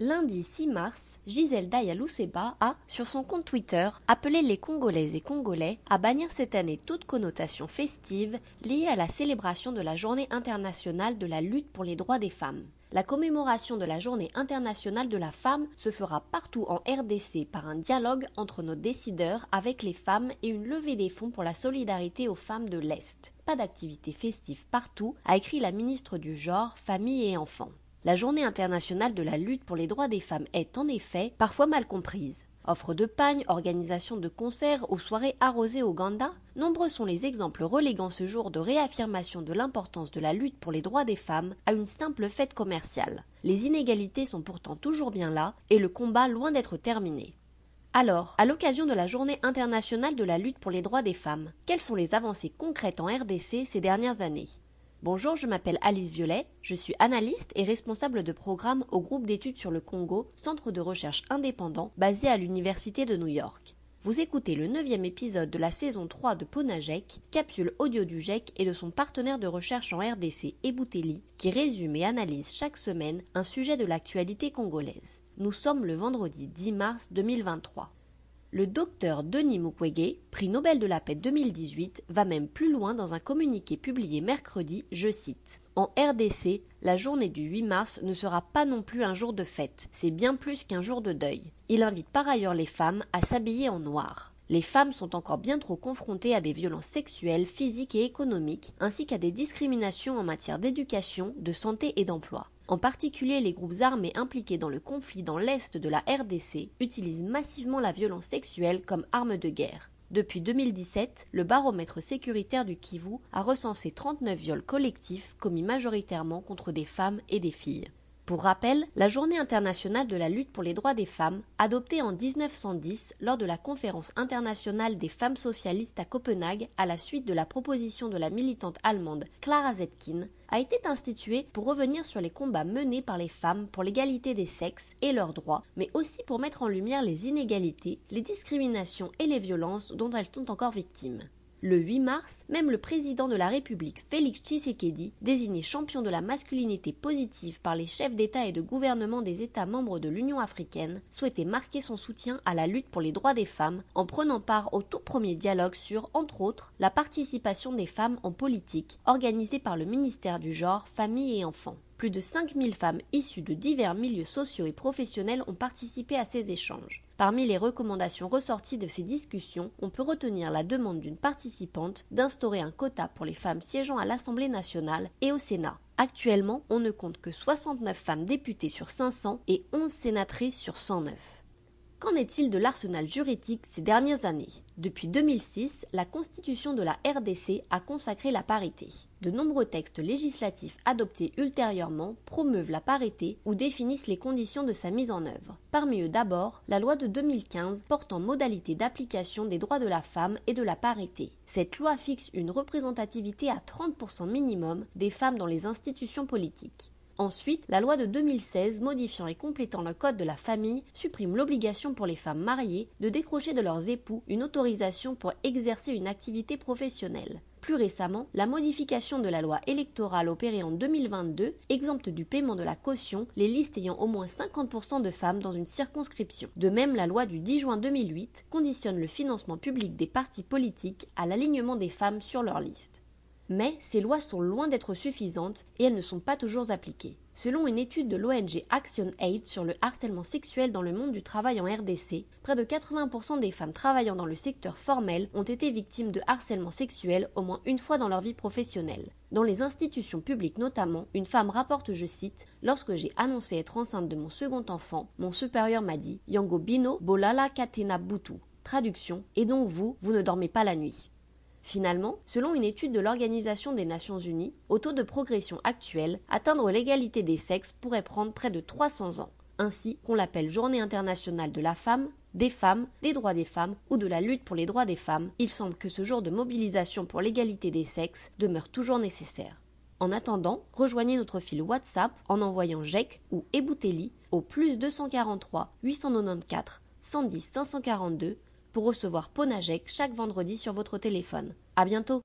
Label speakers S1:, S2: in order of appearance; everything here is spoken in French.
S1: Lundi 6 mars, Gisèle Dayalousseba a, sur son compte Twitter, appelé les Congolaises et Congolais à bannir cette année toute connotation festive liée à la célébration de la Journée internationale de la lutte pour les droits des femmes. La commémoration de la Journée internationale de la femme se fera partout en RDC par un dialogue entre nos décideurs avec les femmes et une levée des fonds pour la solidarité aux femmes de l'Est. Pas d'activité festive partout, a écrit la ministre du Genre, Famille et Enfants. La journée internationale de la lutte pour les droits des femmes est en effet parfois mal comprise. Offre de pagne, organisation de concerts ou soirées arrosées au Ganda, nombreux sont les exemples reléguant ce jour de réaffirmation de l'importance de la lutte pour les droits des femmes à une simple fête commerciale. Les inégalités sont pourtant toujours bien là et le combat loin d'être terminé. Alors, à l'occasion de la Journée internationale de la lutte pour les droits des femmes, quelles sont les avancées concrètes en RDC ces dernières années? Bonjour, je m'appelle Alice Violet, je suis analyste et responsable de programme au groupe d'études sur le Congo, centre de recherche indépendant basé à l'Université de New York. Vous écoutez le neuvième épisode de la saison 3 de Ponagec, capsule audio du GEC et de son partenaire de recherche en RDC, Ebouteli, qui résume et analyse chaque semaine un sujet de l'actualité congolaise. Nous sommes le vendredi 10 mars 2023. Le docteur Denis Mukwege, prix Nobel de la paix 2018, va même plus loin dans un communiqué publié mercredi, je cite En RDC, la journée du 8 mars ne sera pas non plus un jour de fête, c'est bien plus qu'un jour de deuil. Il invite par ailleurs les femmes à s'habiller en noir. Les femmes sont encore bien trop confrontées à des violences sexuelles, physiques et économiques, ainsi qu'à des discriminations en matière d'éducation, de santé et d'emploi. En particulier, les groupes armés impliqués dans le conflit dans l'est de la RDC utilisent massivement la violence sexuelle comme arme de guerre. Depuis 2017, le baromètre sécuritaire du Kivu a recensé 39 viols collectifs commis majoritairement contre des femmes et des filles. Pour rappel, la Journée internationale de la lutte pour les droits des femmes, adoptée en 1910 lors de la conférence internationale des femmes socialistes à Copenhague à la suite de la proposition de la militante allemande Clara Zetkin, a été instituée pour revenir sur les combats menés par les femmes pour l'égalité des sexes et leurs droits, mais aussi pour mettre en lumière les inégalités, les discriminations et les violences dont elles sont encore victimes. Le 8 mars, même le président de la République, Félix Tshisekedi, désigné champion de la masculinité positive par les chefs d'État et de gouvernement des États membres de l'Union africaine, souhaitait marquer son soutien à la lutte pour les droits des femmes en prenant part au tout premier dialogue sur, entre autres, la participation des femmes en politique, organisé par le ministère du Genre, Famille et Enfants. Plus de 5000 femmes issues de divers milieux sociaux et professionnels ont participé à ces échanges. Parmi les recommandations ressorties de ces discussions, on peut retenir la demande d'une participante d'instaurer un quota pour les femmes siégeant à l'Assemblée nationale et au Sénat. Actuellement, on ne compte que 69 femmes députées sur 500 et 11 sénatrices sur 109. Qu'en est-il de l'arsenal juridique ces dernières années? Depuis 2006, la Constitution de la RDC a consacré la parité. De nombreux textes législatifs adoptés ultérieurement promeuvent la parité ou définissent les conditions de sa mise en œuvre. Parmi eux d'abord, la loi de 2015 portant modalité d'application des droits de la femme et de la parité. Cette loi fixe une représentativité à 30% minimum des femmes dans les institutions politiques. Ensuite, la loi de 2016 modifiant et complétant le code de la famille supprime l'obligation pour les femmes mariées de décrocher de leurs époux une autorisation pour exercer une activité professionnelle. Plus récemment, la modification de la loi électorale opérée en 2022 exempte du paiement de la caution les listes ayant au moins 50% de femmes dans une circonscription. De même, la loi du 10 juin 2008 conditionne le financement public des partis politiques à l'alignement des femmes sur leur liste. Mais ces lois sont loin d'être suffisantes et elles ne sont pas toujours appliquées. Selon une étude de l'ONG Action Aid sur le harcèlement sexuel dans le monde du travail en RDC, près de 80% des femmes travaillant dans le secteur formel ont été victimes de harcèlement sexuel au moins une fois dans leur vie professionnelle. Dans les institutions publiques notamment, une femme rapporte, je cite, Lorsque j'ai annoncé être enceinte de mon second enfant, mon supérieur m'a dit Yango Bino Bolala Katena Butu. Traduction Et donc vous, vous ne dormez pas la nuit. Finalement, selon une étude de l'Organisation des Nations Unies, au taux de progression actuel, atteindre l'égalité des sexes pourrait prendre près de 300 ans. Ainsi qu'on l'appelle Journée internationale de la femme, des femmes, des droits des femmes ou de la lutte pour les droits des femmes, il semble que ce jour de mobilisation pour l'égalité des sexes demeure toujours nécessaire. En attendant, rejoignez notre fil WhatsApp en envoyant JEC ou Ebouteli au plus 243 894 110 542 pour recevoir Ponajek chaque vendredi sur votre téléphone. À bientôt!